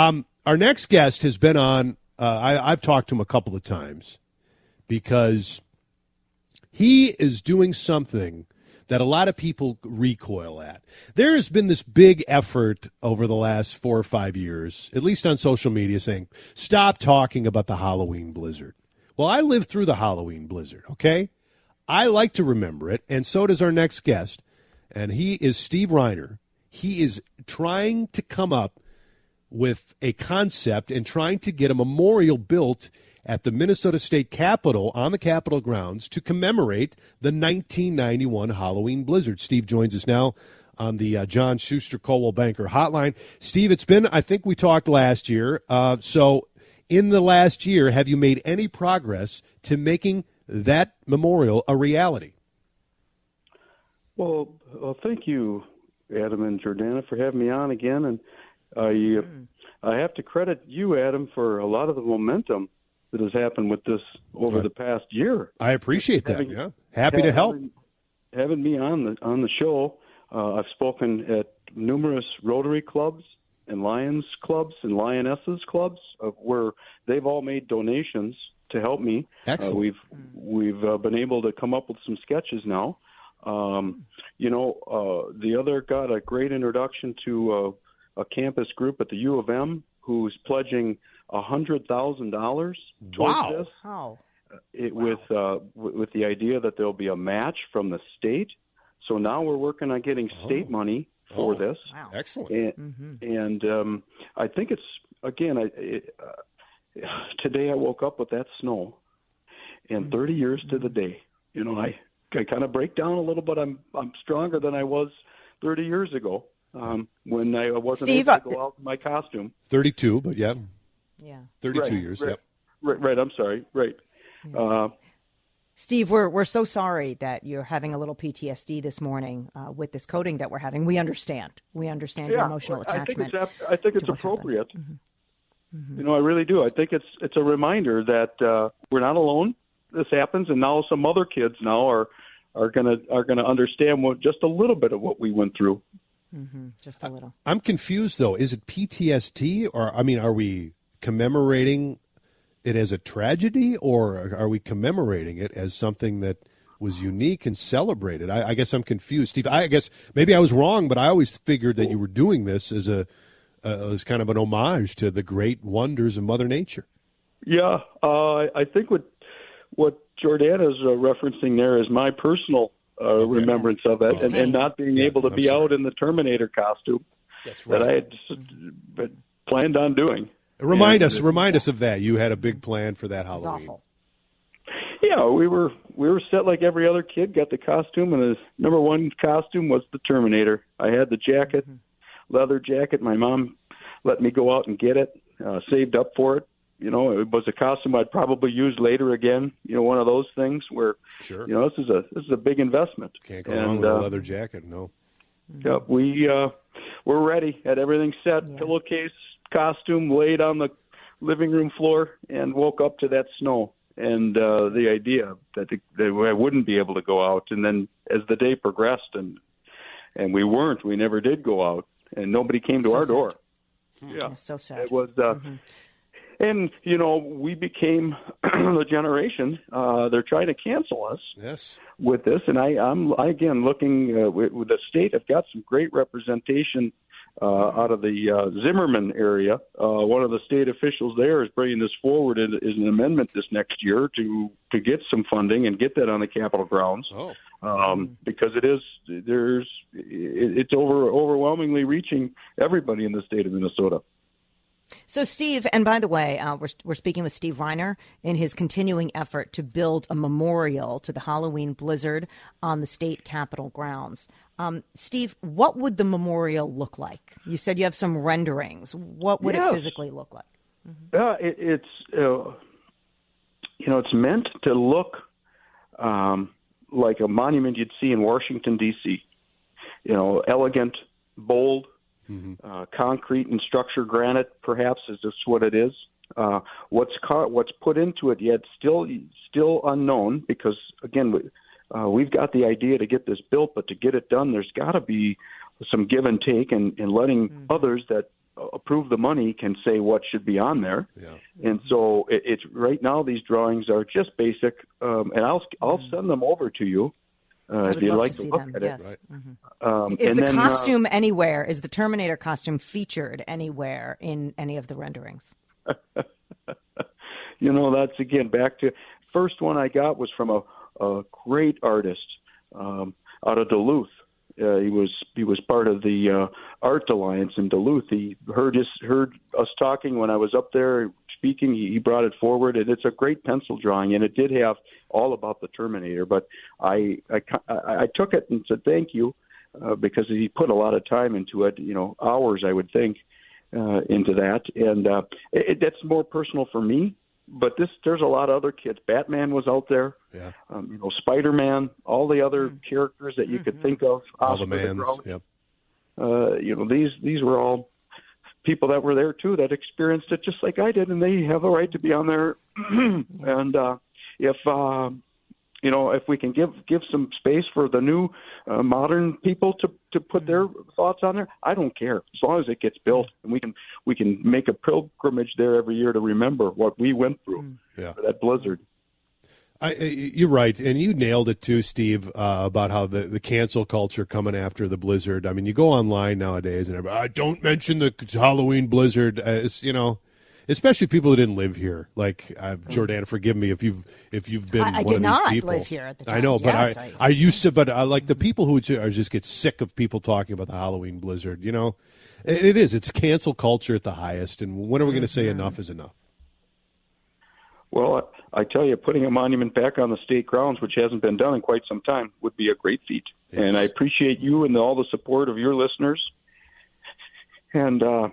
Um, our next guest has been on. Uh, I, I've talked to him a couple of times because he is doing something that a lot of people recoil at. There has been this big effort over the last four or five years, at least on social media, saying, stop talking about the Halloween blizzard. Well, I lived through the Halloween blizzard, okay? I like to remember it, and so does our next guest. And he is Steve Reiner. He is trying to come up with a concept and trying to get a memorial built at the Minnesota State Capitol on the Capitol grounds to commemorate the 1991 Halloween blizzard. Steve joins us now on the uh, John Schuster Coldwell Banker Hotline. Steve, it's been, I think we talked last year. Uh, so, in the last year, have you made any progress to making that memorial a reality? Well, well thank you, Adam and Jordana, for having me on again. And I, mm. I have to credit you, Adam, for a lot of the momentum that has happened with this over right. the past year. I appreciate that. Having, yeah, happy to help. Having me on the on the show, uh, I've spoken at numerous Rotary clubs and Lions clubs and Lionesses clubs uh, where they've all made donations to help me. Excellent. Uh, we've we've uh, been able to come up with some sketches now. Um, you know, uh, the other got a great introduction to uh, a campus group at the U of M who's pledging a hundred thousand dollars wow. this. Wow. It, wow. With uh, with the idea that there'll be a match from the state. So now we're working on getting state oh. money for oh. this. Wow. Excellent. And, mm-hmm. and um, I think it's again. I, it, uh, today I woke up with that snow, and mm-hmm. 30 years to the day. You know, I I kind of break down a little, but I'm I'm stronger than I was 30 years ago um, when I wasn't Steve, able to uh, go out in my costume. 32, but yeah. Yeah. 32 right, years, right, yep. Right, right, I'm sorry. Right. Uh, Steve, we're we're so sorry that you're having a little PTSD this morning uh, with this coding that we're having. We understand. We understand yeah, your emotional I attachment. Think it's, I think it's appropriate. Mm-hmm. Mm-hmm. You know, I really do. I think it's it's a reminder that uh, we're not alone. This happens, and now some other kids now are are gonna are gonna understand what just a little bit of what we went through. Mm-hmm. Just a little. I'm confused though. Is it PTSD, or I mean, are we commemorating it as a tragedy, or are we commemorating it as something that was unique and celebrated? I, I, guess I'm confused, Steve. I guess maybe I was wrong, but I always figured that you were doing this as a uh, as kind of an homage to the great wonders of Mother Nature. Yeah, uh, I think what what Jordana is uh, referencing there is my personal uh, okay. remembrance of it, and, and, not being yeah, able to I'm be sorry. out in the Terminator costume That's right. that I had just, planned on doing. Remind And us, it- remind us of that. You had a big plan for that It's Halloween. awful. Yeah, we were we were set like every other kid. Got the costume, and the number one costume was the Terminator. I had the jacket, leather jacket. My mom let me go out and get it. Uh, saved up for it. You know, it was a costume I'd probably use later again. You know, one of those things where Sure. you know this is a this is a big investment. Can't go and, wrong with uh, a leather jacket. No. Yeah, we uh, we're ready. Had everything set. Yeah. Pillowcase, costume laid on the living room floor, and woke up to that snow and uh, the idea that, the, that I wouldn't be able to go out. And then as the day progressed, and and we weren't, we never did go out, and nobody came to So our sad. door. Yeah, so sad. It was, uh, and you know, we became the generation. Uh, they're trying to cancel us Yes. with this, and I, I'm I, again looking uh, with, with the state. I've got some great representation uh, out of the uh, Zimmerman area. Uh, one of the state officials there is bringing this forward as, as an amendment this next year to to get some funding and get that on the Capitol grounds. Oh. Um, because it is there's it, it's over overwhelmingly reaching everybody in the state of Minnesota. So, Steve, and by the way, uh, we're, we're speaking with Steve Reiner in his continuing effort to build a memorial to the Halloween blizzard on the state capitol grounds. Um, Steve, what would the memorial look like? You said you have some renderings. What would Yes. it physically look like? Uh, it, it's uh, you know it's meant to look um, like a monument you'd see in Washington D.C. You know, elegant, bold, uh, concrete and structure, granite perhaps is just what it is. Uh, what's ca- what's put into it yet still still unknown because again we, uh, we've got the idea to get this built, but to get it done, there's got to be some give and take, and, and letting others that approve the money can say what should be on there. Yeah. And so it, it's right now these drawings are just basic, um, and I'll I'll send them over to you uh, I if would you'd love like to to see look them. at Yes. it. Mhm. Um, Is and the then, uh, costume anywhere? Is the Terminator costume featured anywhere in any of the renderings? you know, that's again back to first one I got was from a, a great artist um, out of Duluth. Uh, he was he was part of the uh, Art Alliance in Duluth. He heard us heard us talking when I was up there speaking. He, he brought it forward, and it's a great pencil drawing, and it did have all about the Terminator. But I I, I, I took it and said thank you uh, because he put a lot of time into it. You know, hours I would think uh, into that, and uh, it, it, that's more personal for me. But this, there's a lot of other kids. Batman was out there, Yeah. um, you know, Spider Man, all the other characters that you could think of. All the Oscar mans. Grouch, Yep. Uh, you know, these these were all people that were there too that experienced it just like I did, and they have a right to be on there. and uh, if uh, you know, if we can give give some space for the new uh, modern people to to put their thoughts on there, I don't care as long as it gets built and we can we can make a pilgrimage there every year to remember what we went through Yeah. for that blizzard. I, I- you're right, and you nailed it too, Steve, uh, about how the, the cancel culture coming after the blizzard. I mean, you go online nowadays, and everybody, "Ah, don't mention the Halloween blizzard. Uh, it's, you know, especially people who didn't live here. Like uh, Jordan, forgive me if you've if you've been. I- I one did of these not people. live here at the time. I know, but Yes, I, I- I used to, but I like the people who are just get sick of people talking about the Halloween blizzard. You know, it, it is. It's cancel culture at the highest, and when are we going to say Mm-hmm. enough is enough? Well, I tell you, putting a monument back on the state grounds, which hasn't been done in quite some time, would be a great feat. And I appreciate you and all the support of your listeners. And uh,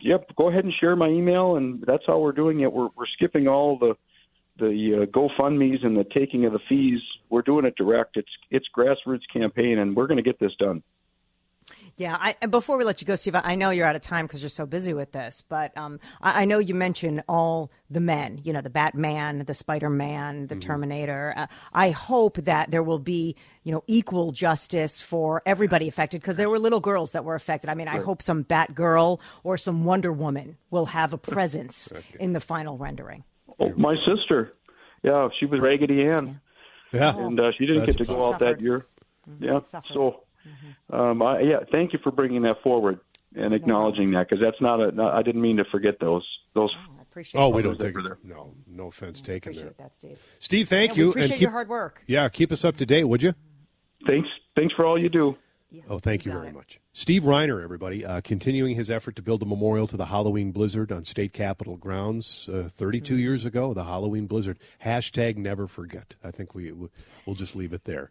yep, go ahead and share my email, and that's how we're doing it. We're we're skipping all the the uh, GoFundmes and the taking of the fees. We're doing it direct. It's it's grassroots campaign, and we're going to get this done. Yeah, I, and before we let you go, Steve, I know you're out of time because you're so busy with this, but um, I, I know you mentioned all the men, you know, the Batman, the Spider Man, the Terminator. Uh, I hope that there will be, you know, equal justice for everybody affected because there were little girls that were affected. I mean, I hope some Batgirl or some Wonder Woman will have a presence in the final rendering. Oh, my sister, yeah, she was Raggedy Ann. Yeah, and uh, she didn't That's get to go out Suffered. that year. Yeah, Suffered. So um, I, yeah, thank you for bringing that forward and acknowledging that because that's not a. Not, I didn't mean to forget those. Those. I appreciate Oh, we don't take over there. no no offense taken there. that, Steve. Steve, thank Yeah, you, we appreciate and keep your hard work. yeah, keep us up to date, would you? Thanks. Thanks for all you do. Oh, thank you got very it. much. Steve Reiner, everybody, uh, continuing his effort to build a memorial to the Halloween blizzard on state capitol grounds uh, 32 Mm-hmm. years ago. The Halloween blizzard. Hashtag never forget. I think we we'll just leave it there.